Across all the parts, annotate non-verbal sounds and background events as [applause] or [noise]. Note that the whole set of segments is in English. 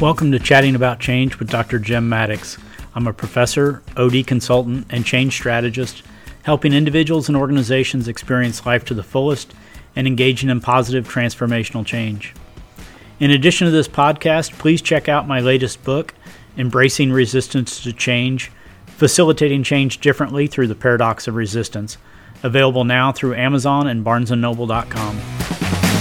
Welcome to Chatting About Change with Dr. Jim Maddox. I'm a professor, OD consultant, and change strategist, helping individuals and organizations experience life to the fullest and engaging in positive transformational change. In addition to this podcast, please check out my latest book, Embracing Resistance to Change Facilitating Change Differently Through the Paradox of Resistance, available now through Amazon and barnesandnoble.com.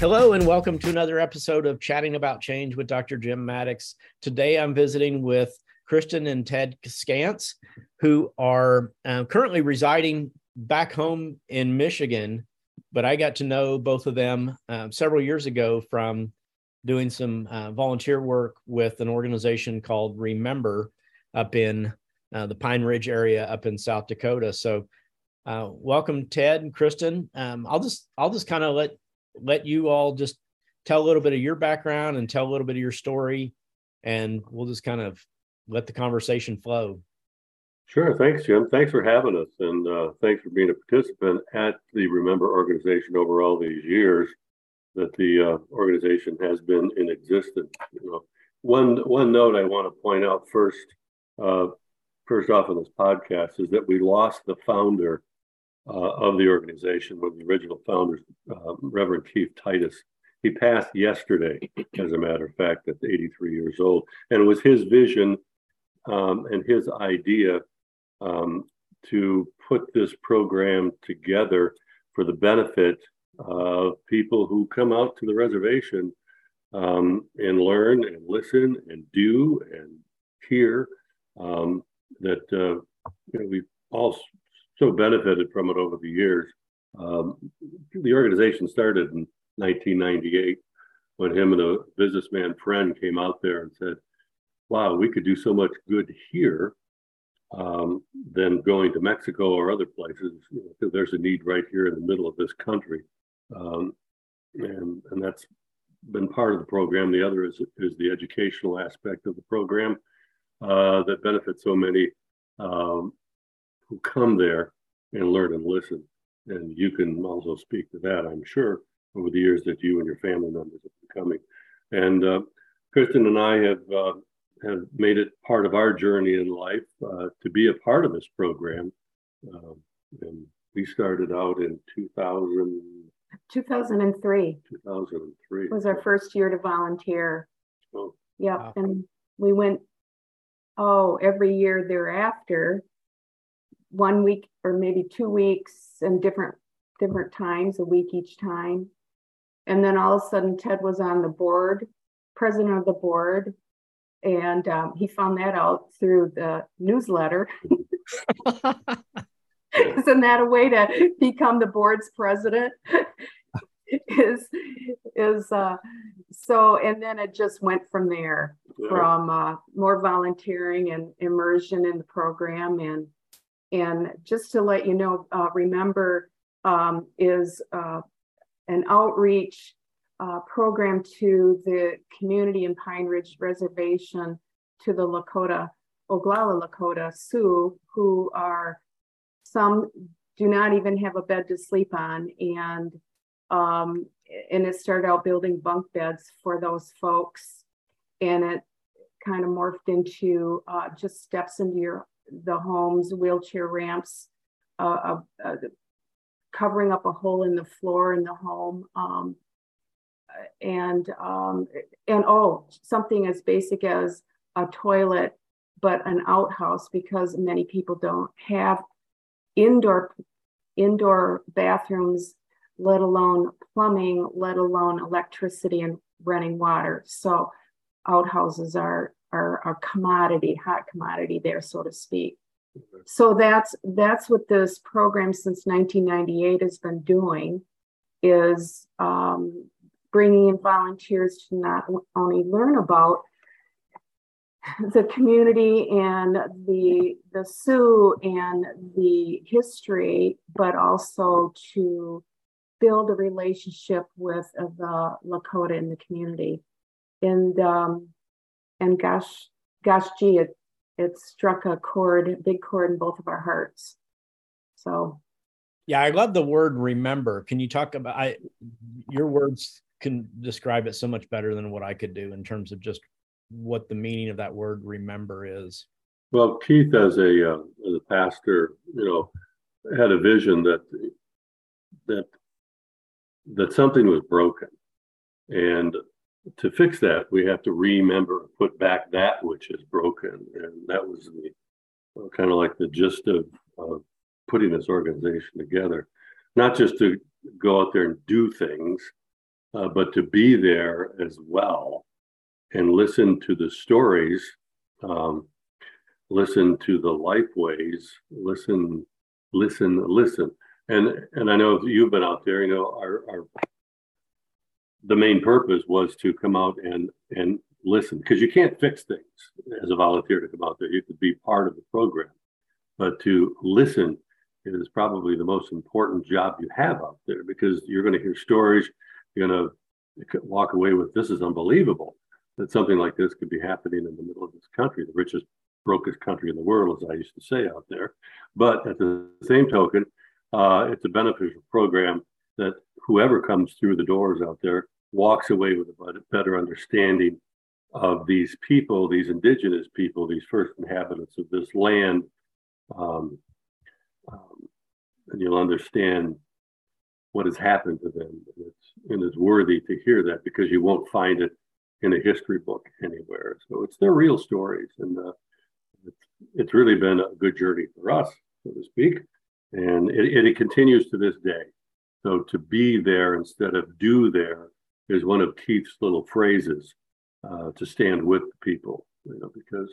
Hello, and welcome to another episode of Chatting About Change with Dr. Jim Maddox. Today I'm visiting with Kristen and Ted Scantz, who are uh, currently residing back home in Michigan. But I got to know both of them uh, several years ago from doing some uh, volunteer work with an organization called Remember up in uh, the Pine Ridge area up in South Dakota. So, uh, welcome, Ted and Kristen. Um, I'll just I'll just kind of let let you all just tell a little bit of your background and tell a little bit of your story, and we'll just kind of let the conversation flow. Sure. Thanks, Jim. Thanks for having us, and uh, thanks for being a participant at the Remember organization over all these years that the uh, organization has been in existence. You know, one one note I want to point out first, uh, first off in this podcast is that we lost the founder uh, of the organization, of the original founders, uh, Reverend Keith Titus. He passed yesterday, as a matter of fact, at 83 years old. And it was his vision um, and his idea um, to put this program together for the benefit of people who come out to the reservation um, and learn and listen and do and hear um, that uh, you know, we all so benefited from it over the years. Um, the organization started in 1998 when him and a businessman friend came out there and said, wow, we could do so much good here um, than going to Mexico or other places. You know, there's a need right here in the middle of this country. Um, and, and that's been part of the program. The other is, is the educational aspect of the program uh, that benefits so many um, who come there and learn and listen. And you can also speak to that, I'm sure, over the years that you and your family members have been coming. And uh, Kristen and I have uh, have made it part of our journey in life uh, to be a part of this program. Um, and we started out in 2000. 2003. 2003 was our first year to volunteer. Oh. Yep, wow. and we went oh every year thereafter one week or maybe two weeks and different different times a week each time. And then all of a sudden ted was on the board president of the board. And um, he found that out through the newsletter. [laughs] Isn't that a way to become the board's president? Is is uh so and then it just went from there yeah. from uh, more volunteering and immersion in the program and and just to let you know, uh, remember um, is uh, an outreach uh, program to the community in Pine Ridge Reservation to the Lakota, Oglala Lakota Sioux, who are some do not even have a bed to sleep on. And um, and it started out building bunk beds for those folks. And it kind of morphed into uh, just steps into your the homes, wheelchair ramps, uh, uh, uh, covering up a hole in the floor in the home. Um, and um, and oh, something as basic as a toilet, but an outhouse because many people don't have indoor indoor bathrooms, let alone plumbing, let alone electricity and running water. So outhouses are are a commodity, hot commodity there, so to speak. Mm-hmm. So that's that's what this program since 1998 has been doing, is um, bringing in volunteers to not only learn about the community and the the Sioux and the history, but also to build a relationship with the Lakota in the community. And um, and gosh, gosh, gee, it it struck a chord, big chord in both of our hearts. So, yeah, I love the word remember. Can you talk about I, your words can describe it so much better than what I could do in terms of just what the meaning of that word remember is. Well, Keith, as a uh, as a pastor, you know, had a vision that that that something was broken, and to fix that, we have to remember, put back that which is broken, and that was the kind of like the gist of, of putting this organization together, not just to go out there and do things, uh, but to be there as well and listen to the stories, um, listen to the life ways, listen, listen, listen. And and I know you've been out there. You know, our, our the main purpose was to come out and and listen because you can't fix things as a volunteer to come out there. You could be part of the program, but to listen is probably the most important job you have out there because you're going to hear stories. You're going to walk away with this is unbelievable that something like this could be happening in the middle of this country, the richest, brokest country in the world, as I used to say out there. But at the same token, uh, it's a beneficial program that whoever comes through the doors out there walks away with a better understanding of these people, these indigenous people, these first inhabitants of this land. Um, um, and you'll understand what has happened to them. And it's, and it's worthy to hear that because you won't find it in a history book anywhere. So it's their real stories. And uh, it's, it's really been a good journey for us, so to speak. And it, it continues to this day. So to be there instead of do there is one of Keith's little phrases uh, to stand with the people, you know, because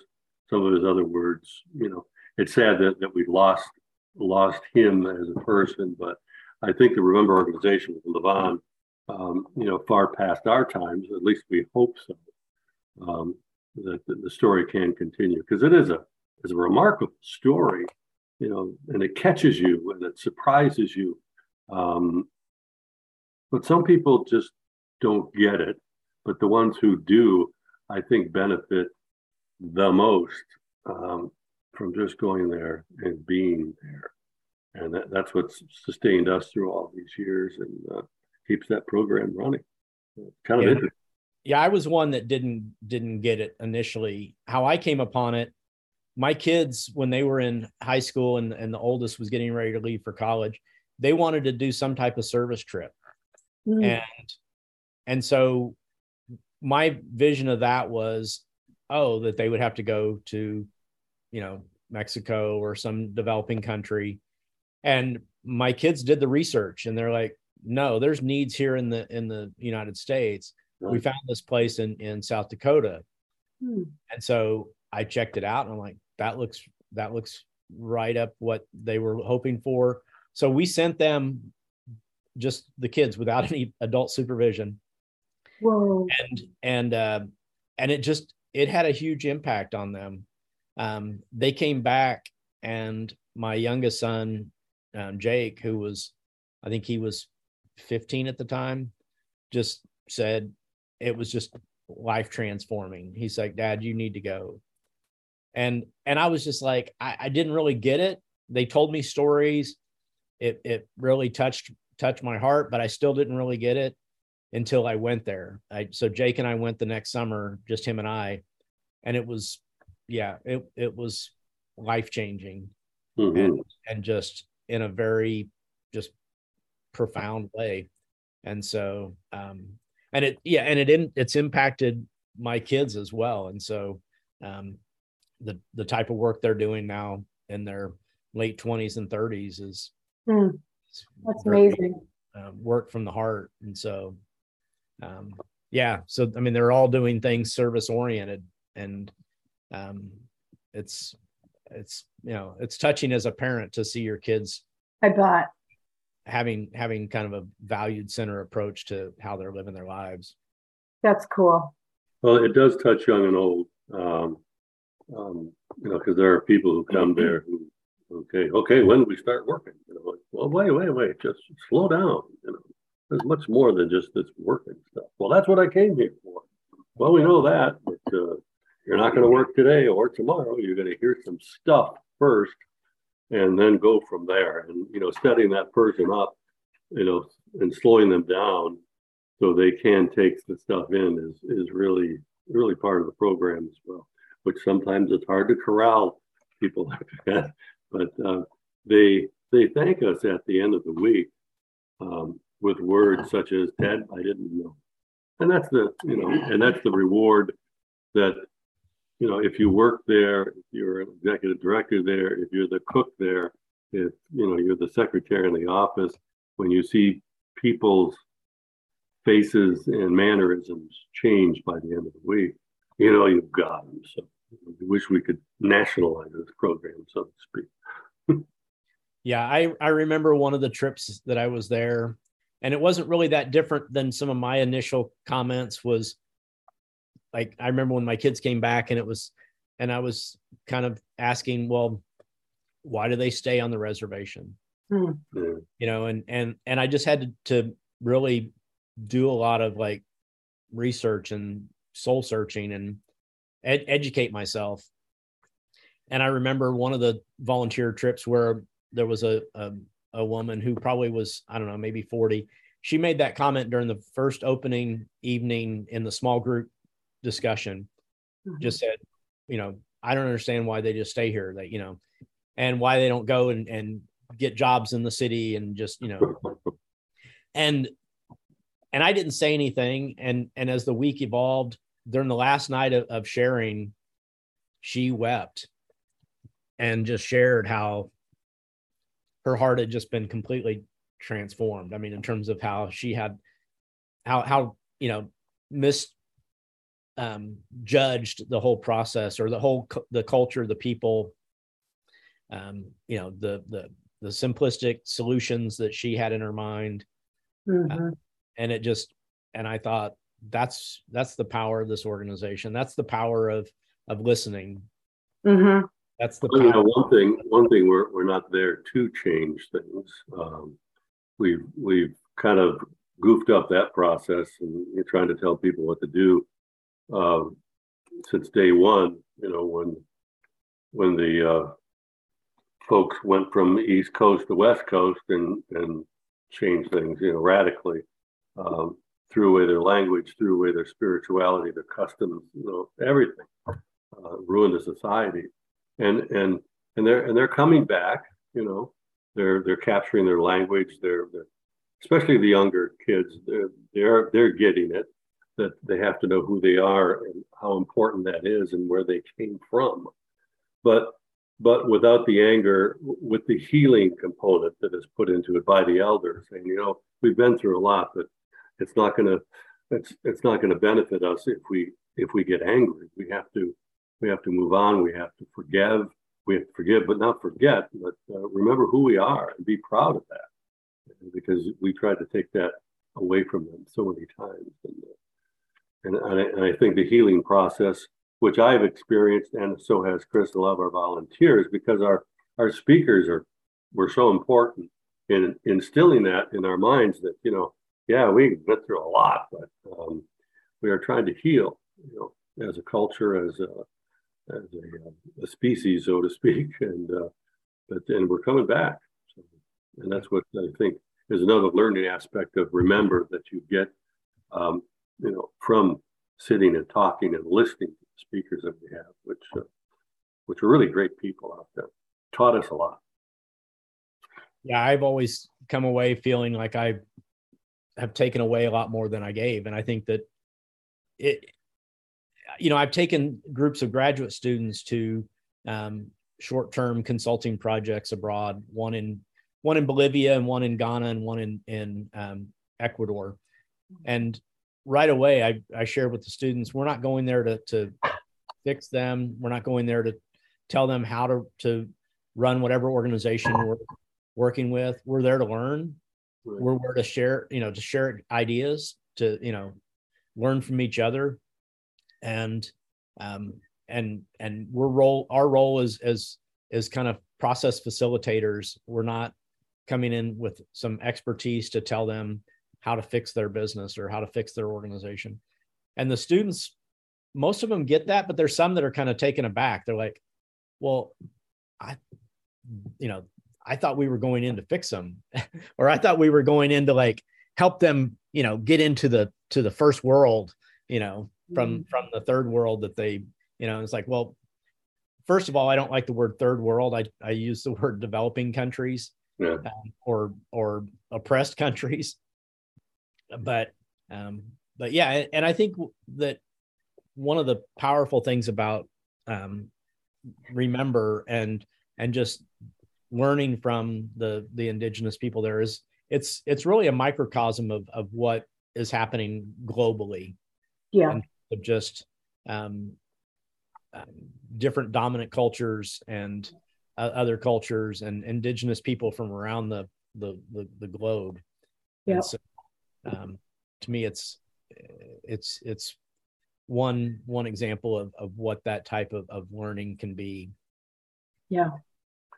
some of his other words, you know, it's sad that, that we lost lost him as a person, but I think the Remember organization with Levon, um, you know, far past our times, at least we hope so, um, that the, the story can continue because it is a, is a remarkable story, you know, and it catches you and it surprises you. Um, but some people just don't get it. But the ones who do, I think, benefit the most um, from just going there and being there. And that, that's what's sustained us through all these years and uh, keeps that program running. Kind of yeah. interesting. Yeah, I was one that didn't didn't get it initially. How I came upon it, my kids when they were in high school and, and the oldest was getting ready to leave for college, they wanted to do some type of service trip. Mm. And and so my vision of that was, oh, that they would have to go to, you know, Mexico or some developing country. And my kids did the research and they're like, no, there's needs here in the in the United States. Right. We found this place in in South Dakota. Hmm. And so I checked it out and I'm like, that looks that looks right up what they were hoping for. So we sent them just the kids without [laughs] any adult supervision Whoa. And and uh, and it just it had a huge impact on them. Um, they came back, and my youngest son, um, Jake, who was, I think he was 15 at the time, just said it was just life transforming. He's like, Dad, you need to go. And and I was just like, I, I didn't really get it. They told me stories. It it really touched touched my heart, but I still didn't really get it until I went there. I, so Jake and I went the next summer, just him and I, and it was, yeah, it it was life changing, mm-hmm. and and just in a very just profound way, and so um, and it yeah, and it in, it's impacted my kids as well, and so um, the the type of work they're doing now in their late twenties and thirties is mm. that's very, amazing. Uh, work from the heart, and so um, yeah so i mean they're all doing things service oriented and um, it's it's you know it's touching as a parent to see your kids i bet. having having kind of a valued center approach to how they're living their lives. That's cool. Well it does touch young and old um, um, you know because there are people who come there who okay okay when do we start working you know like, well wait wait wait just slow down you know there's much more than just this working stuff. Well, that's what I came here for. Well, we know that, but uh, you're not going to work today or tomorrow. You're going to hear some stuff first, and then go from there. And you know, setting that person up, you know, and slowing them down so they can take the stuff in is is really really part of the program as well. Which sometimes it's hard to corral people [laughs] like that, but uh, they they thank us at the end of the week um, with words such as "Ted, I didn't know," and that's the you know, and that's the reward that you know if you work there, if you're an executive director there, if you're the cook there, if you know you're the secretary in the office, when you see people's faces and mannerisms change by the end of the week, you know you've got them. So we wish we could nationalize this program, so to speak. Yeah, I I remember one of the trips that I was there, and it wasn't really that different than some of my initial comments. Was like I remember when my kids came back, and it was, and I was kind of asking, well, why do they stay on the reservation? Hmm. You know, and and and I just had to, to really do a lot of like research and soul searching and ed- educate myself. And I remember one of the volunteer trips where there was a, a a woman who probably was I don't know maybe forty. She made that comment during the first opening evening in the small group discussion. Mm-hmm. Just said, you know, I don't understand why they just stay here. That you know, and why they don't go and, and get jobs in the city and just you know and and i didn't say anything and and as the week evolved during the last night of, of sharing she wept and just shared how her heart had just been completely transformed i mean in terms of how she had how how you know mis um, judged the whole process or the whole the culture the people um, you know the the the simplistic solutions that she had in her mind uh, mm-hmm. uh, and it just and i thought that's that's the power of this organization that's the power of of listening mm-hmm. That's the well, you know, one thing one thing we're, we're not there to change things um, we've we've kind of goofed up that process and you're trying to tell people what to do um, since day one you know when when the uh, folks went from East Coast to West Coast and and changed things, you know, radically. Um, threw away their language, threw away their spirituality, their customs, you know, everything. Uh, ruined the society, and and and they're and they're coming mm-hmm. back. You know, they're they're capturing their language. They're, they're especially the younger kids. They're they're they're getting it that they have to know who they are and how important that is and where they came from. But but without the anger, with the healing component that is put into it by the elders. And you know, we've been through a lot, but it's not going to it's it's not going to benefit us if we if we get angry. We have to we have to move on. We have to forgive. We have to forgive, but not forget. But uh, remember who we are and be proud of that, because we tried to take that away from them so many times. And, and, I, and I think the healing process which I've experienced, and so has Chris, a lot of our volunteers, because our our speakers are were so important in instilling that in our minds that you know, yeah, we went through a lot, but um, we are trying to heal, you know, as a culture, as a as a, a species, so to speak, [laughs] and uh, but then we're coming back, so, and that's what I think is another learning aspect of remember that you get, um, you know, from sitting and talking and listening to the speakers that we have, which uh, which are really great people out there. Taught us a lot. Yeah, I've always come away feeling like I have taken away a lot more than I gave, and I think that it. You know, I've taken groups of graduate students to um, short-term consulting projects abroad. One in one in Bolivia, and one in Ghana, and one in in um, Ecuador. And right away I, I shared with the students we're not going there to, to fix them we're not going there to tell them how to, to run whatever organization we're working with we're there to learn right. we're there to share you know to share ideas to you know learn from each other and um and and we're role our role is as is kind of process facilitators we're not coming in with some expertise to tell them how to fix their business or how to fix their organization. And the students, most of them get that, but there's some that are kind of taken aback. They're like, well, I, you know, I thought we were going in to fix them, [laughs] or I thought we were going in to like help them, you know get into the to the first world you know from Mhm. from the third world that they you know it's like well first of all i don't like the word third world i i use the [laughs] word developing countries Yeah. um, or or oppressed [laughs] countries but um but yeah and- and i think that one of the powerful things about um remember and and just learning from the the indigenous people there is it's it's really a microcosm of of what is happening globally Yeah. and of just um, um, different dominant cultures and uh, other cultures and indigenous people from around the the the, the globe. Yeah. So, um, to me, it's it's it's one one example of of what that type of of learning can be. Yeah.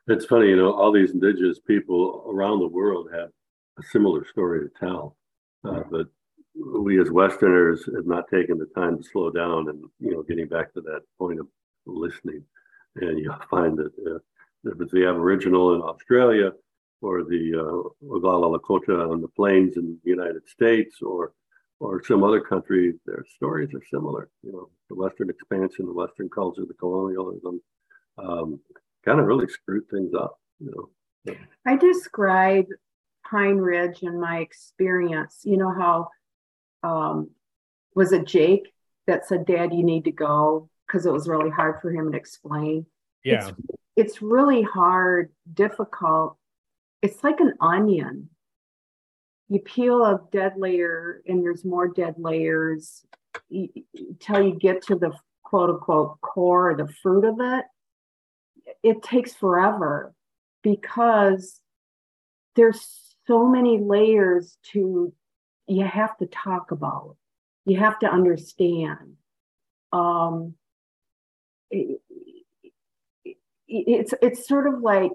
It's funny, you know, all these indigenous people around the world have a similar story to tell, uh, but we as Westerners have not taken the time to slow down and, you know, getting back to that point of listening. And you'll [laughs] find that uh, if it's the Aboriginal in Australia or the uh, Oglala Lakota on the plains in the United States or or some other country, their stories are similar. You know, the Western expansion, the Western culture, the colonialism, um, kind of really screwed things up. You know, I describe Pine Ridge and my experience. You know how um, was it Jake that said, "Dad, you need to go," because it was really hard for him to explain. Yeah, It's, it's really hard, difficult. It's like an onion. You peel a dead layer, and there's more dead layers until you get to the quote unquote core or the fruit of it. It takes forever because there's so many layers to you have to talk about you have to understand um it, it- it's it's sort of like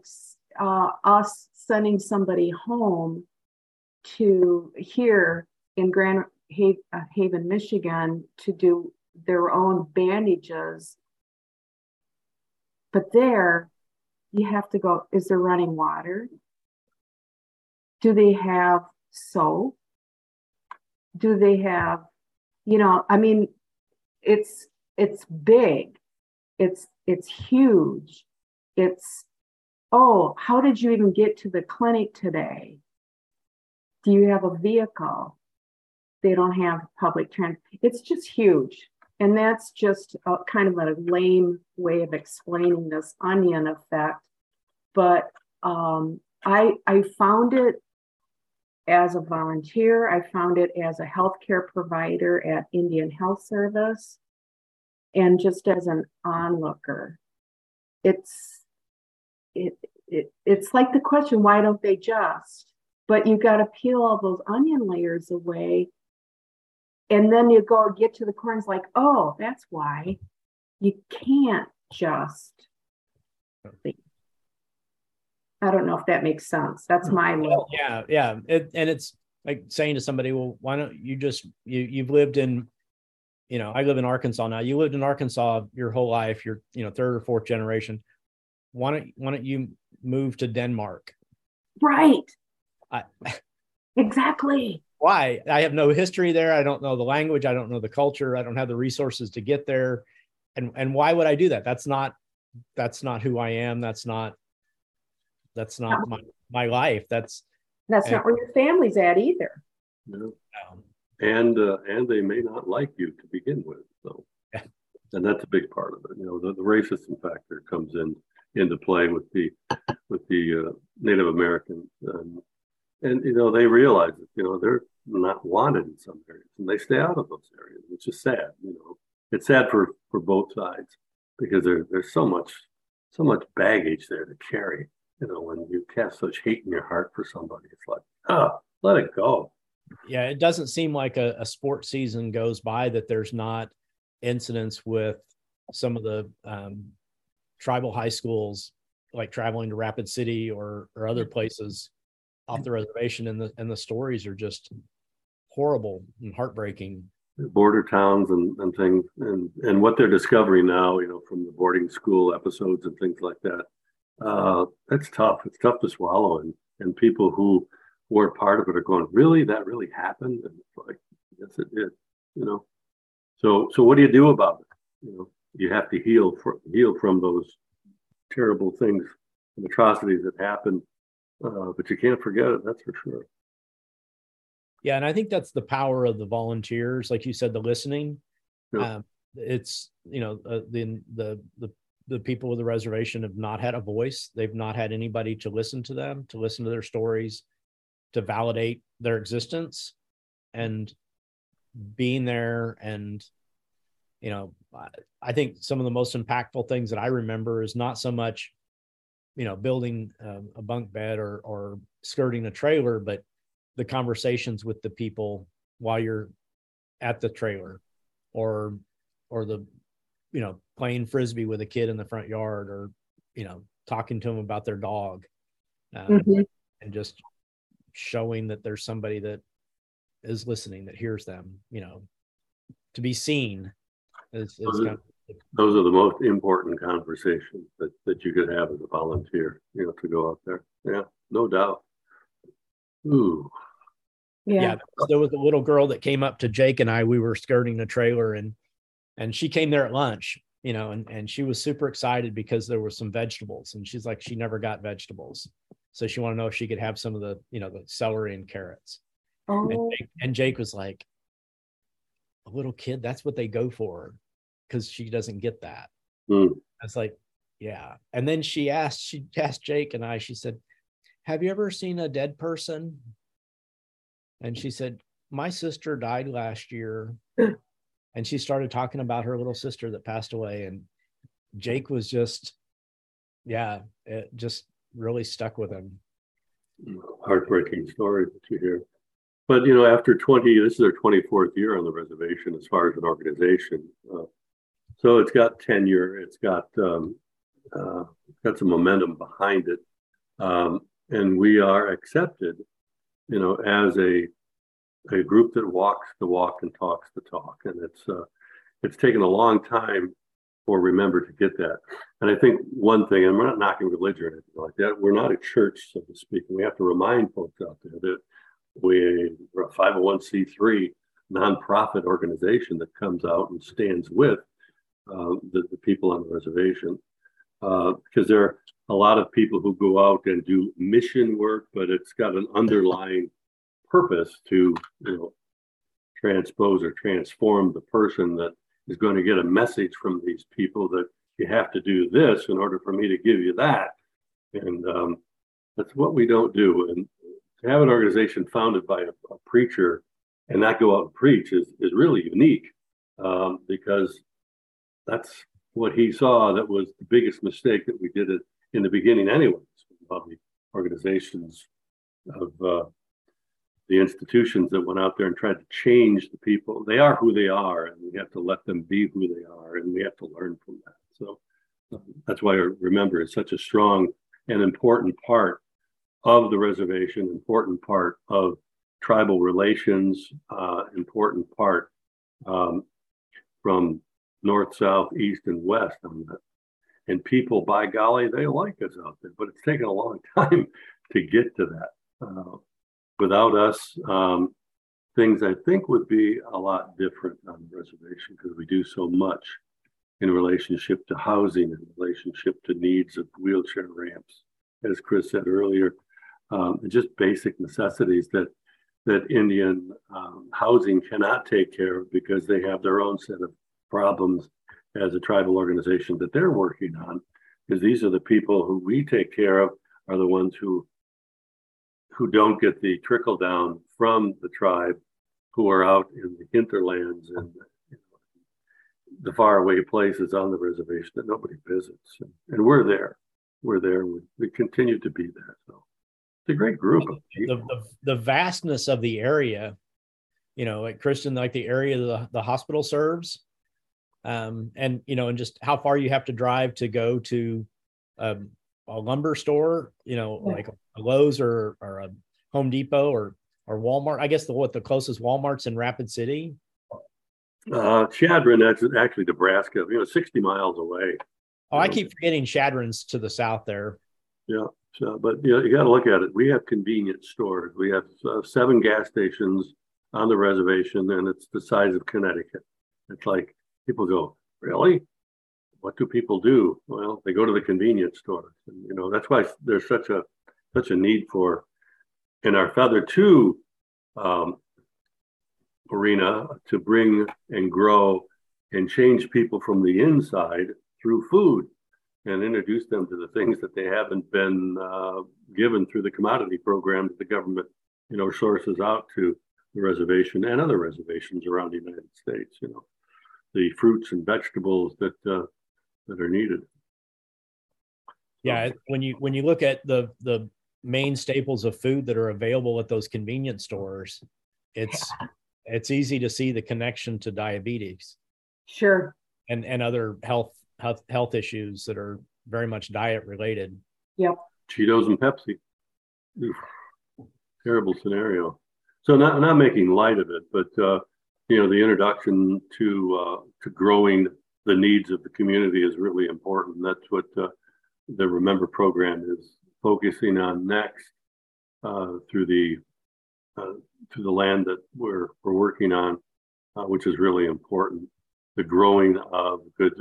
uh, us sending somebody home to here in grand uh, haven michigan to do their own bandages. But there you have to go is there running water? Do they have soap do they have you know i mean it's it's big. It's it's huge. It's oh how did you even get to the clinic today? Do you have a vehicle? They don't have public transit it's just huge. And that's just a, kind of a lame way of explaining this onion effect. But um, I, I found it as a volunteer. I found it as a healthcare provider at Indian Health Service and just as an onlooker. It's it, it it's like the question, why don't they just? But you got to peel all those onion layers away. And then you go get to the core and it's like, oh, that's why you can't just I don't know if that makes sense. That's my little yeah, yeah. It, and it's like saying to somebody, well, why don't you just you you've lived in, you know, I live in Arkansas now. You lived in Arkansas your whole life. You're you know third or fourth generation. Why don't why don't you move to Denmark? right. I, [laughs] Exactly. why? I have no history there. I don't know the language. I don't know the culture. I don't have the resources to get there. And and why would I do that? That's not that's not who I am. That's not that's not my my life. That's That's not where your family's at either. you know, um, and uh, and they may not like you to begin with. So, Yeah. and that's a big part of it. You know, the, the racism factor comes in into play with the with the uh, Native Americans, and and you know they realize that you know they're not wanted in some areas, and they stay out of those areas, which is sad. You know, it's sad for for both sides because there, there's so much so much baggage there to carry. You know, when you cast such hate in your heart for somebody, it's like, oh, let it go. yeah, it doesn't seem like a, a sports season goes by that there's not incidents with some of the um, tribal high schools, like traveling to Rapid City or or other places off the reservation, and the and the stories are just horrible and heartbreaking. border towns and, and things and, and what they're discovering now, you know, from the boarding school episodes and things like that. Uh, that's tough. It's tough to swallow. And, and people who weren't part of it are going, really, that really happened? And it's like, yes, it did. You know. So so what do you do about it? You know, you have to heal for, heal from those terrible things and atrocities that happened, uh, but you can't forget it. That's for sure. Yeah, and I think that's the power of the volunteers, like you said, the listening. Yeah. Um, it's you know uh, the the the the people of the reservation have not had a voice. They've not had anybody to listen to them, to listen to their stories, to validate their existence, and being there and you know i think some of the most impactful things that i remember is not so much you know building um, a bunk bed or or skirting a trailer but the conversations with the people while you're at the trailer or or the you know playing frisbee with a kid in the front yard or you know talking to them about their dog um, mm-hmm. and just showing that there's somebody that is listening that hears them you know to be seen is, is those, are, those, are, the most important conversations that, that you could have as a volunteer you know to go out there yeah no doubt ooh yeah. yeah there was a little girl that came up to jake and i we were skirting a trailer and and she came there at lunch you know and, and she was super excited because there were some vegetables and she's like she never got vegetables so she wanted to know if she could have some of the you know the celery and carrots Oh. And, Jake, and Jake was like, a little kid, that's what they go for because she doesn't get that. Mm. I was like, yeah. And then she asked, she asked Jake and I, she said, Have you ever seen a dead person? And she said, My sister died last year. [laughs] and she started talking about her little sister that passed away. And Jake was just, yeah, it just really stuck with him. Heartbreaking story you hear. But you know, after 20, this is their 24th year on the reservation as far as an organization. Uh, so it's got tenure, it's got um, uh, got some momentum behind it, um, and we are accepted, you know, as a a group that walks the walk and talks the talk, and it's uh, it's taken a long time for Remember to get that. And I think one thing, and we're not knocking religion or anything like that, we're not a church, so to speak, and we have to remind folks out there that we're a 501c3 nonprofit organization that comes out and stands with uh, the, the, people on the reservation. Because uh, there are a lot of people who go out and do mission work, but it's got an underlying purpose to, you know, transpose or transform the person that is going to get a message from these people that you have to do this in order for me to give you that. And um, that's what we don't do. And to have an organization founded by a, a preacher and not go out and preach is, is really unique um, because that's what he saw that was the biggest mistake that we did it in the beginning anyways of the organizations of uh, the institutions that went out there and tried to change the people they are who they are and we have to let them be who they are and we have to learn from that so um, that's why I remember is such a strong and important part of the reservation, important part of tribal relations, uh, important part um, from north, south, east, and west on that. And people, by golly, they like us out there, but it's taken a long [laughs] time to get to that. Uh, without us, um, things I think would be a lot different on the reservation because we do so much in relationship to housing, in relationship to needs of wheelchair ramps. As Chris said earlier, um, just basic necessities that that Indian um, housing cannot take care of because they have their own set of problems as a tribal organization that they're working on. Because these are the people who we take care of are the ones who who don't get the trickle down from the tribe, who are out in the hinterlands and you know, the faraway places on the reservation that nobody visits. And, and we're there. We're there. We, we continue to be there. So it's a great group of people. The, the, the vastness of the area, you know, like Kristen, like the area the, the hospital serves, um, and you know, and just how far you have to drive to go to um, a lumber store, you know, yeah. like a Lowe's or or a Home Depot or or Walmart. I guess the what the closest Walmart's in Rapid City. Uh, Chadron, that's actually Nebraska, you know, 60 miles away. Oh, I keep forgetting Chadron's to the south there. Yeah. So, but you know, you got to look at it. We have convenience stores. We have uh, seven gas stations on the reservation, and it's the size of Connecticut. It's like people go, really? What do people do? Well, they go to the convenience stores, and you know that's why there's such a such a need for in our Feather Two um, arena to bring and grow and change people from the inside through food and introduce them to the things that they haven't been uh, given through the commodity program that the government, you know, sources out to the reservation and other reservations around the United States. You know, the fruits and vegetables that uh, that are needed. Yeah, when you when you look at the the main staples of food that are available at those convenience stores, it's it's easy to see the connection to diabetes. Sure. And and other health health health issues that are very much diet related. Yep. Cheetos and Pepsi. Oof. Terrible scenario. So not not making light of it, but uh, you know the introduction to uh, to growing the needs of the community is really important. That's what uh, the Remember program is focusing on next uh, through the uh, through the land that we're we're working on, uh, which is really important. The growing of good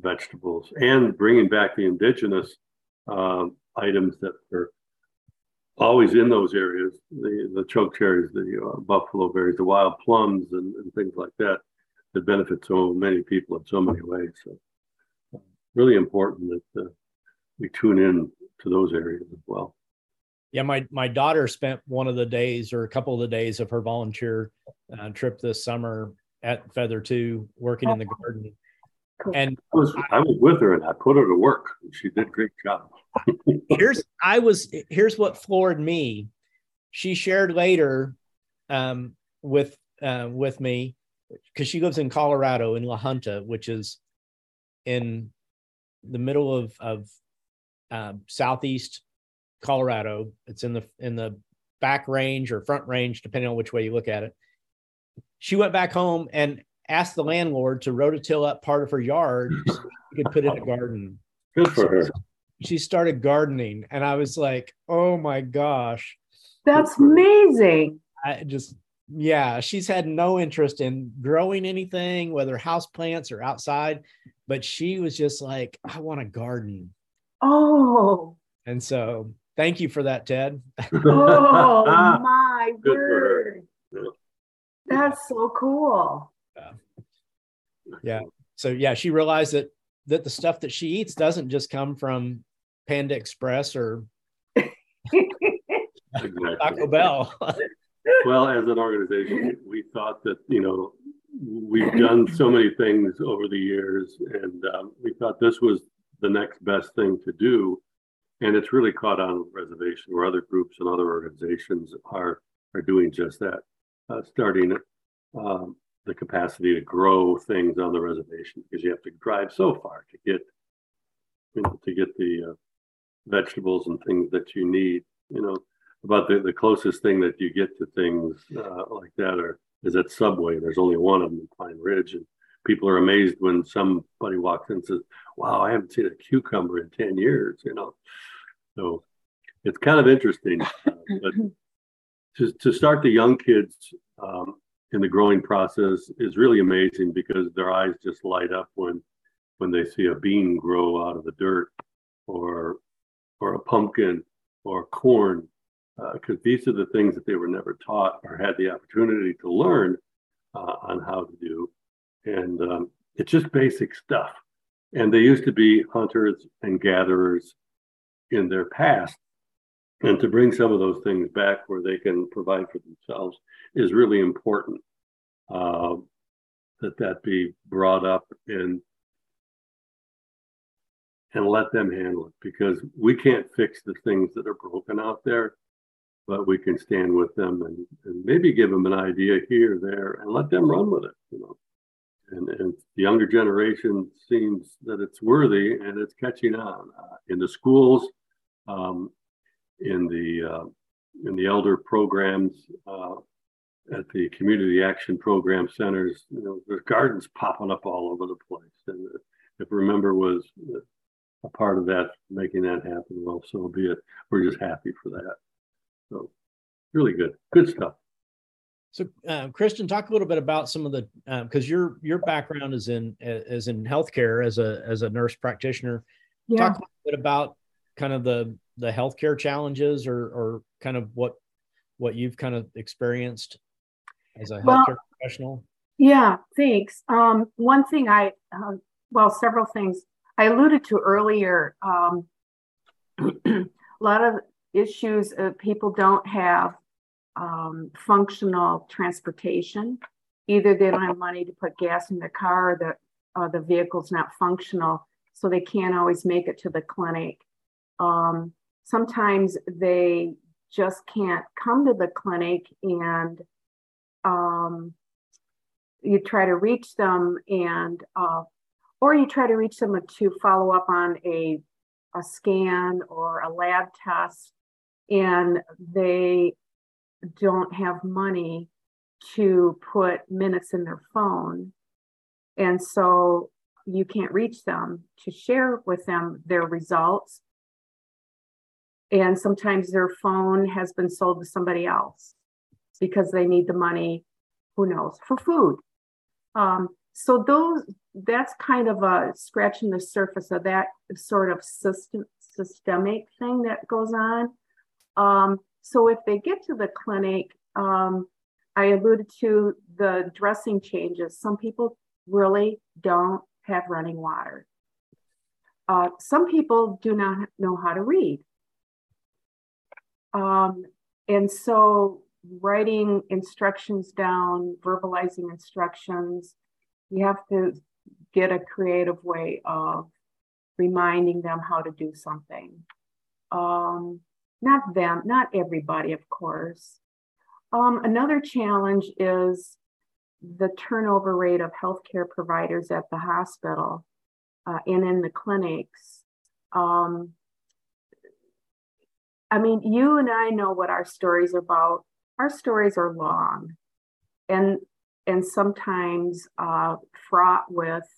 vegetables and bringing back the indigenous um, items that are always in those areas the, the choke cherries, the uh, buffalo berries, the wild plums, and, and, things like that that benefit so many people in so many ways. So, uh, really important that uh, we tune in to those areas as well. Yeah, my my daughter spent one of the days or a couple of the days of her volunteer uh, trip this summer at Feather Two, working in the garden Cool. And I was I was with her and I put her to work. She did a great job. [laughs] here's I was here's what floored me. She shared later um, with uh, with me because she lives in Colorado in La Junta, which is in the middle of of uh, southeast Colorado. It's in the in the back range or front range, depending on which way you look at it. She went back home and asked the landlord to rototill up part of her yard so she could put in a garden. Good for her. She started gardening, and I was like, "Oh my gosh, that's amazing!" I just, yeah, she's had no interest in growing anything, whether house plants or outside, but she was just like, "I want a garden." Oh, and so thank you for that, Ted. [laughs] oh [laughs] my word! That's so cool. Yeah. Yeah. So yeah, she realized that that the stuff that she eats doesn't just come from Panda Express or exactly. Taco Bell. [laughs] well, as an organization, we thought that you know we've done so many things over the years, and um, we thought this was the next best thing to do. And it's really caught on with reservation, where other groups and other organizations are are doing just that, uh, starting um, the capacity to grow things on the reservation because you have to drive so far to get you know to get the uh, vegetables and things that you need you know about the, the closest thing that you get to things uh, like that are is at subway there's only one of them in pine ridge and people are amazed when somebody walks in and says wow i haven't seen a cucumber in 10 years you know? So it's kind of interesting uh, but [clears throat] to, to start the young kids um, in the growing process is really amazing because their eyes just light up when when they see a bean grow out of the dirt or or a pumpkin or corn because uh, these are the things that they were never taught or had the opportunity to learn uh, on how to do and um, it's just basic stuff. And they used to be hunters and gatherers in their past. And to bring some of those things back where they can provide for themselves is really important uh, that that be brought up and and let them handle it. Because we can't fix the things that are broken out there but we can stand with them and, and maybe give them an idea here there and let them run with it you know and, and the younger generation seems that it's worthy and it's catching on uh, in the schools um, in the uh, in the elder programs uh, at the community action program centers, you know, there's gardens popping up all over the place. And if remember was a part of that, making that happen, well, so be it. We're just happy for that. So really good, good stuff. So, uh, Kristen, talk a little bit about some of the because uh, your your background is in is in healthcare as a as a nurse practitioner. Yeah. Talk a little bit about kind of the the healthcare challenges or or kind of what what you've kind of experienced as a healthcare well, professional. Yeah, thanks. Um, one thing I uh, well, several things I alluded to earlier. Um, [clears throat] a lot of issues uh, people don't have um, functional transportation. Either they don't have money to put gas in their car, or the uh, the vehicle's not functional, so they can't always make it to the clinic. Um, sometimes they just can't come to the clinic, and um, you try to reach them, and uh, or you try to reach them to follow up on a a scan or a lab test, and they don't have money to put minutes in their phone. And so you can't reach them to share with them their results. And sometimes their phone has been sold to somebody else because they need the money, who knows, for food. Um, so those that's kind of a scratching the surface of that sort of system systemic thing that goes on. Um, so if they get to the clinic, um, I alluded to the dressing changes. Some people really don't have running water. Uh, some people do not know how to read. Um, and so writing instructions down, verbalizing instructions, you have to get a creative way of reminding them how to do something. Um, not them, not everybody, of course. Um, another challenge is the turnover rate of healthcare providers at the hospital uh, and in the clinics. Um, I mean, you and I know what our stories about. Our stories are long, and and sometimes uh, fraught with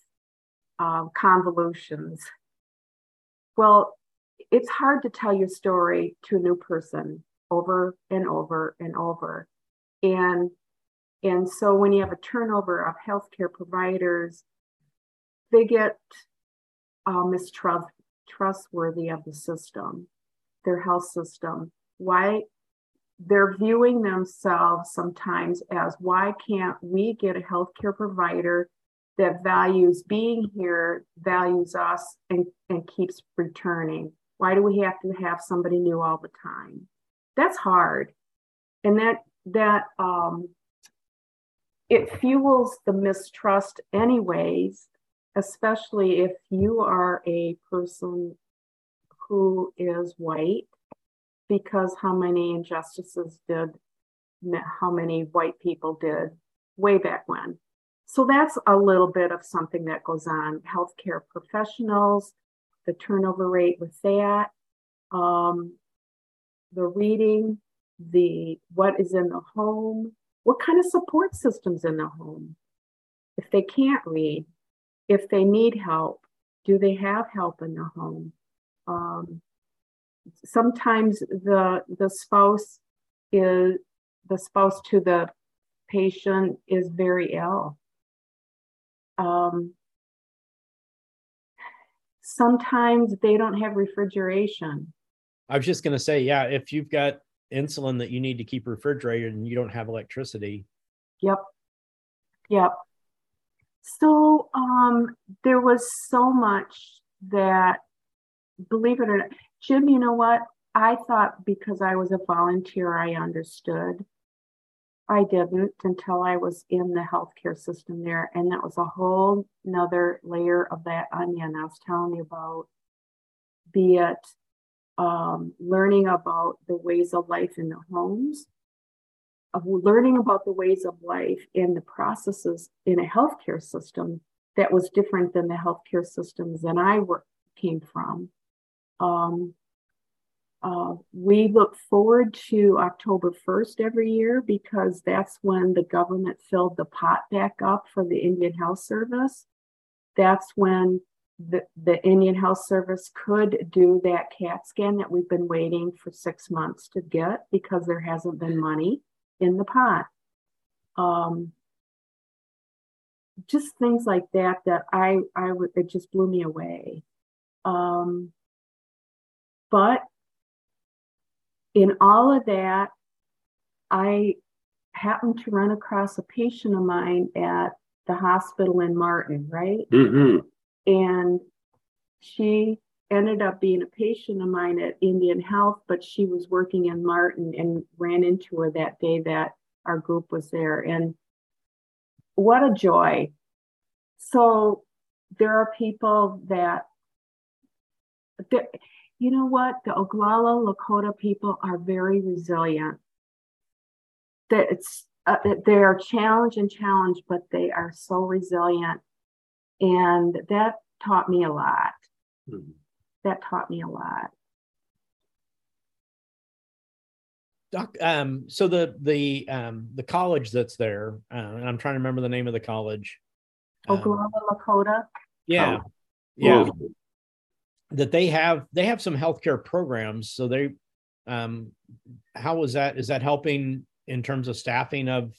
uh, convolutions. Well, it's hard to tell your story to a new person over and over and over. And and so when you have a turnover of healthcare providers, they get uh, mistrustworthy of the system, their health system. Why they're viewing themselves sometimes as why can't we get a healthcare provider that values being here, values us, and, and keeps returning? Why do we have to have somebody new all the time? That's hard. And that that um it fuels the mistrust anyways, especially if you are a person who is white, because how many injustices did how many white people did way back when. So that's a little bit of something that goes on. Healthcare professionals, the turnover rate with that, um, the reading, the what is in the home, what kind of support systems in the home. If they can't read, if they need help, do they have help in the home? Um, sometimes the the spouse is the spouse to the patient is very ill. Um, sometimes they don't have refrigeration. I was just going to say, yeah, if you've got insulin that you need to keep refrigerated and you don't have electricity. Yep. Yep. So um, there was so much that, believe it or not, Jim, you know what? I thought because I was a volunteer, I understood. I didn't until I was in the healthcare system there. And that was a whole nother layer of that onion I was telling you about, be it um, learning about the ways of life in the homes, of learning about the ways of life and the processes in a healthcare system that was different than the healthcare systems that I came from. Um, uh, we look forward to October 1st every year because that's when the government filled the pot back up for the Indian Health Service. That's when the, the Indian Health Service could do that CAT scan that we've been waiting for six months to get because there hasn't been money in the pot. Um, just things like that that I I it just blew me away. Um, but in all of that, I happened to run across a patient of mine at the hospital in Martin, right? Mm-hmm. And she ended up being a patient of mine at Indian Health, but she was working in Martin and ran into her that day that our group was there. And what a joy. So there are people that, that you know what? The Oglala Lakota people are very resilient. That it's uh, they are challenged and challenged, but they are so resilient, and that taught me a lot. Mm-hmm. That taught me a lot. Doc, um, so the the um, the college that's there, uh, and I'm trying to remember the name of the college. Oglala um, Lakota. Yeah, oh. yeah. Oh. That they have they have some healthcare programs. So they, um, how was that? Is that helping in terms of staffing of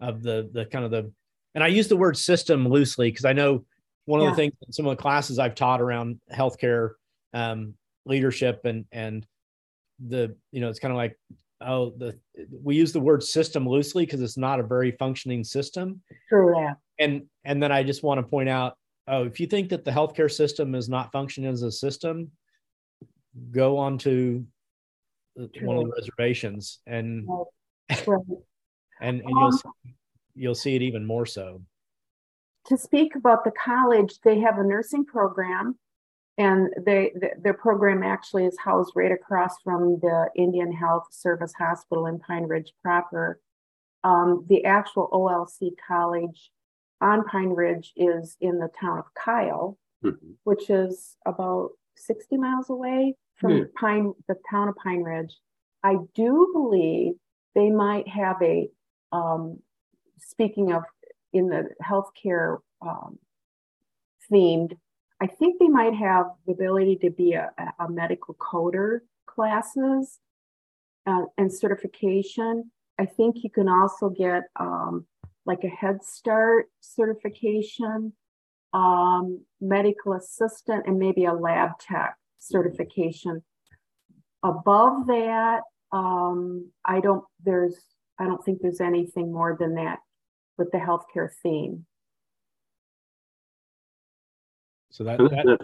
of the the kind of the? And I use the word system loosely because I know one yeah. of the things some of the classes I've taught around healthcare um, leadership and and the you know it's kind of like oh the we use the word system loosely because it's not a very functioning system true yeah and and then i just want to point out oh if you think that the healthcare system is not functioning as a system go on to true. one of the reservations and right. [laughs] and, and you'll um, see, you'll see it even more so to speak about the college they have a nursing program and they their program actually is housed right across from the Indian Health Service Hospital in Pine Ridge proper. Um, the actual OLC college on Pine Ridge is in the town of Kyle, mm-hmm. which is about 60 miles away from mm. Pine, the town of Pine Ridge. I do believe they might have a, um, speaking of in the healthcare um, themed I think they might have the ability to be a, a medical coder classes uh, and certification. I think you can also get um, like a Head Start certification, um, medical assistant, and maybe a lab tech certification. Above that, um, I don't there's I don't think there's anything more than that with the healthcare theme. So that, and, that,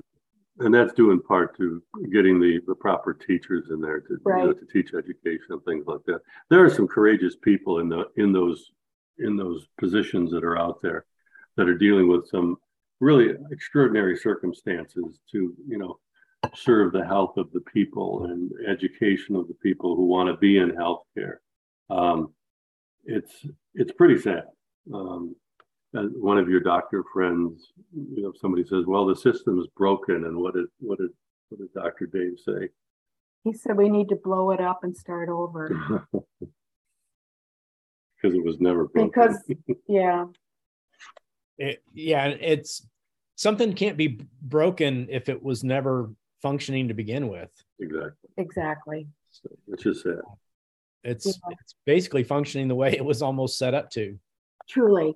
and that's due in part to getting the, the proper teachers in there to right. you know, to teach education and things like that. There are some courageous people in the in those in those positions that are out there that are dealing with some really extraordinary circumstances to you know serve the health of the people and education of the people who want to be in healthcare. Um, it's it's pretty sad. Um, one of your doctor friends, you know, somebody says, "Well, the system is broken," and what did what did what did Doctor Dave say? He said we need to blow it up and start over. [laughs] because it was never broken. Because [laughs] yeah, it, yeah, it's something can't be broken if it was never functioning to begin with. Exactly. Exactly. So, which is sad. It's yeah. it's basically functioning the way it was almost set up to. Truly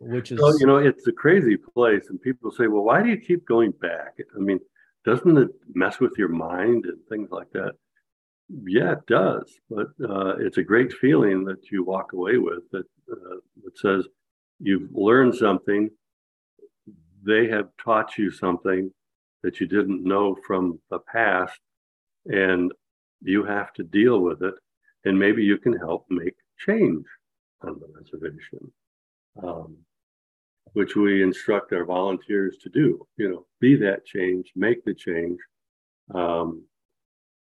which is well, you know it's a crazy place and people say well why do you keep going back i mean doesn't it mess with your mind and things like that yeah it does but uh, it's a great feeling that you walk away with that uh, that says you've learned something they have taught you something that you didn't know from the past and you have to deal with it and maybe you can help make change on the reservation um, which we instruct our volunteers to do. You know, be that change, make the change. Um,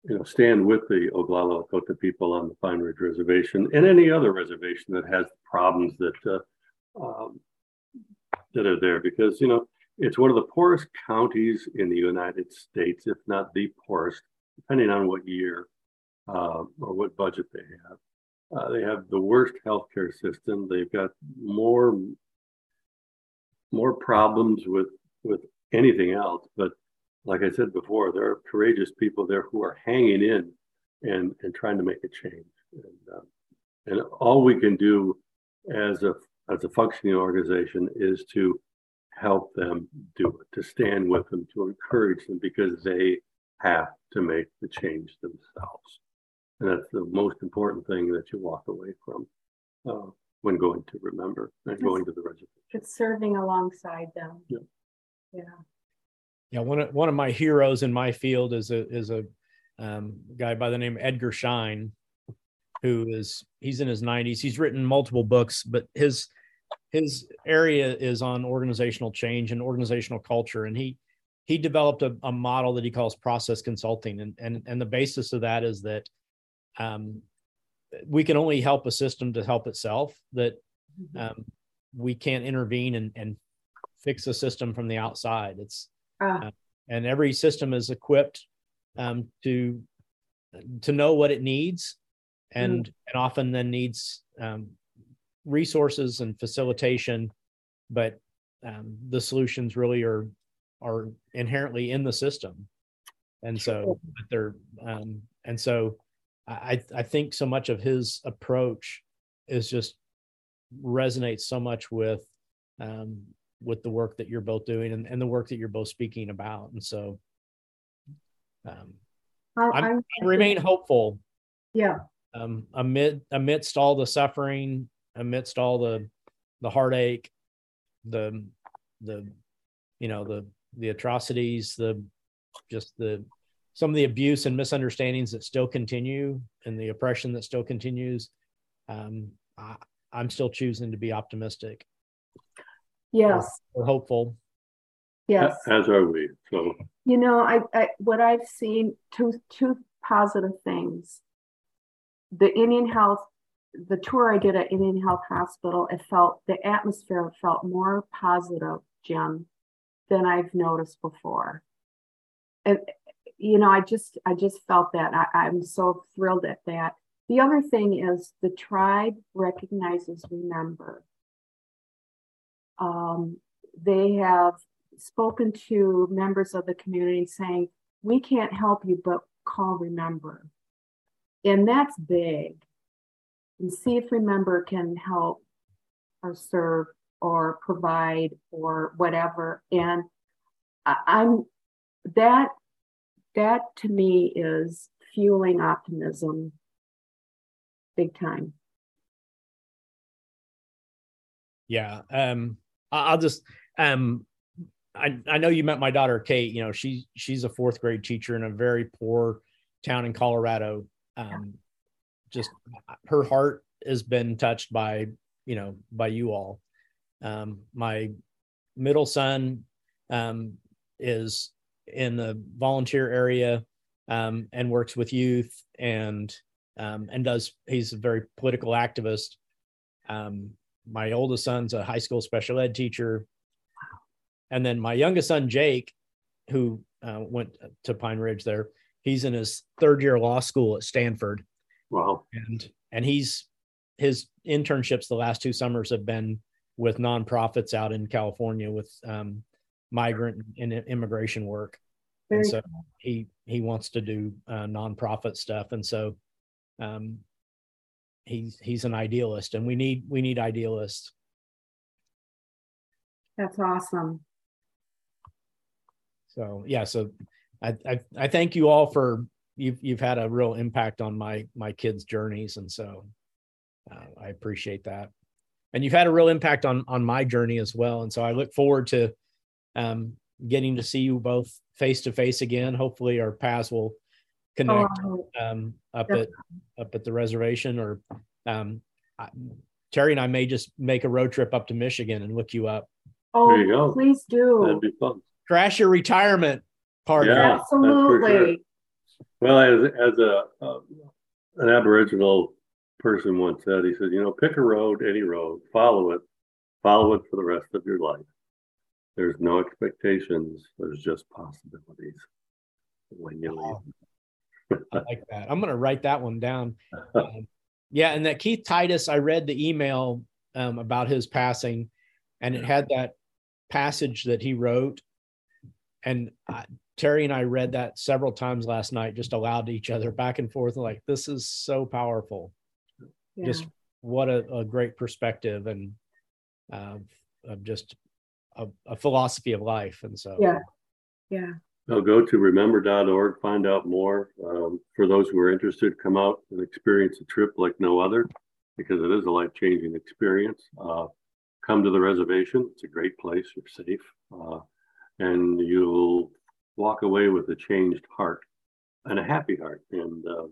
you know, stand with the Oglala Lakota people on the Pine Ridge Reservation and any other reservation that has problems that uh, um, that are there, because you know it's one of the poorest counties in the United States, if not the poorest, depending on what year uh, or what budget they have. Uh, they have the worst healthcare system. They've got more more problems with with anything else. But like I said before, there are courageous people there who are hanging in and and trying to make a change. And, uh, and all we can do as a as a functioning organization is to help them do it, to stand with them, to encourage them because they have to make the change themselves. And that's the most important thing that you walk away from uh, when going to remember and going to the reservation. It's serving alongside them. Yeah. Yeah. Yeah. One of, one of my heroes in my field is a, is a um, guy by the name of Edgar Schein, who is, he's in his nineties. He's written multiple books, but his, his area is on organizational change and organizational culture. And he, he developed a, a model that he calls process consulting. And, and, and the basis of that is that um, we can only help a system to help itself that mm-hmm. um, we can't intervene and, and fix a system from the outside it's uh, uh, and every system is equipped um, to to know what it needs and mm. and often then needs um, resources and facilitation. But um, the solutions really are are inherently in the system. And so they're um, and so I, I think so much of his approach is just resonates so much with um, with the work that you're both doing and, and the work that you're both speaking about. And so um, I, I, remain hopeful. Yeah. Um, amid amidst all the suffering, amidst all the the heartache, the the you know the the atrocities, the just the some of the abuse and misunderstandings that still continue and the oppression that still continues, um, I, am still choosing to be optimistic. Yes. Or, or hopeful. Yes. As are we. So you know, I, I what I've seen two two positive things. The Indian Health, the tour I did at Indian Health Hospital, it felt the atmosphere felt more positive, Jim, than I've noticed before. And you know, I just I just felt that. I, I'm so thrilled at that. The other thing is the tribe recognizes Re-Member. Um, they have spoken to members of the community saying, we can't help you, but call Re-Member. And that's big. And see if Re-Member can help or serve or provide or whatever. And I'm that that to me is fueling optimism big time. Yeah. Um, I'll just, um, I, I know you met my daughter, Kate, you know, she, she's a fourth grade teacher in a very poor town in Colorado. Um, just her heart has been touched by, you know, by you all. Um, my middle son, um, is in the volunteer area um, and works with youth and um, and does he's a very political activist. Um, my oldest son's a high school special ed teacher, and then my youngest son Jake, who uh, went to Pine Ridge there, he's in his third year law school at Stanford. Wow! And and he's his internships the last two summers have been with nonprofits out in California with um, migrant and immigration work. Very and so cool. he he wants to do uh, nonprofit stuff, and so um, he's he's an idealist, and we need we need idealists. That's awesome. So yeah, so I I, I thank you all for you've you've had a real impact on my my kids' journeys, and so uh, I appreciate that. And you've had a real impact on on my journey as well, and so I look forward to um, getting to see you both face to face again. Hopefully, our paths will connect oh, um, up at up at the reservation, or um, I, Terry and I may just make a road trip up to Michigan and look you up. Oh, you go. please do. That'd be fun. Crash your retirement party. Yeah, Absolutely. Sure. Well, as as a uh, an Aboriginal person once said, he said, you know, pick a road, any road, follow it, follow it for the rest of your life. There's no expectations. There's just possibilities when you leave. I like that. I'm going to write that one down. Um, yeah, and that Keith Titus, I read the email um, about his passing, and it had that passage that he wrote and I, Terry and I read that several times last night, just aloud to each other, back and forth. Like this is so powerful. Yeah. Just what a, a, great perspective and uh, of just a, a, philosophy of life. And so, yeah, yeah. I'll go to re-member.org, find out more. Um, for those who are interested, come out and experience a trip like no other because it is a life changing experience. Uh, come to the reservation. It's a great place. You're safe. Uh, and you'll walk away with a changed heart and a happy heart. And uh,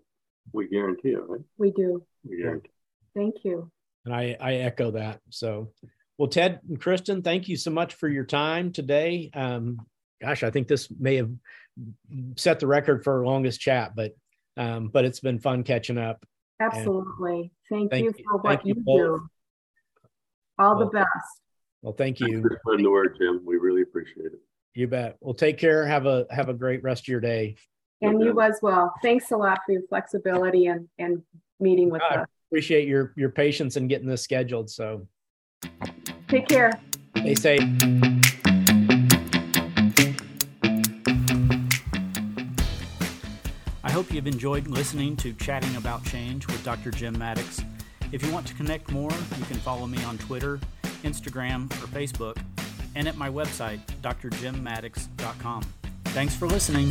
we guarantee it, right? We do. We guarantee. Thank you. And I, I echo that. So, well, Ted and Kristen, thank you so much for your time today. Um, gosh, I think this may have set the record for longest chat, but um, but it's been fun catching up. Absolutely. Thank, thank, you for what you, you do. All well, the best. Well, thank you. Thanks for the word, Jim. We really appreciate it. You bet. Well, take care. Have a have a great rest of your day. And you as well. Thanks a lot for your flexibility and and meeting with I us. Appreciate your your patience in getting this scheduled. So take care. Stay safe. You've enjoyed listening to Chatting About Change with Dr. Jim Maddox. If you want to connect more, you can follow me on Twitter, Instagram, or Facebook and at my website, drjimmaddox.com. Thanks for listening.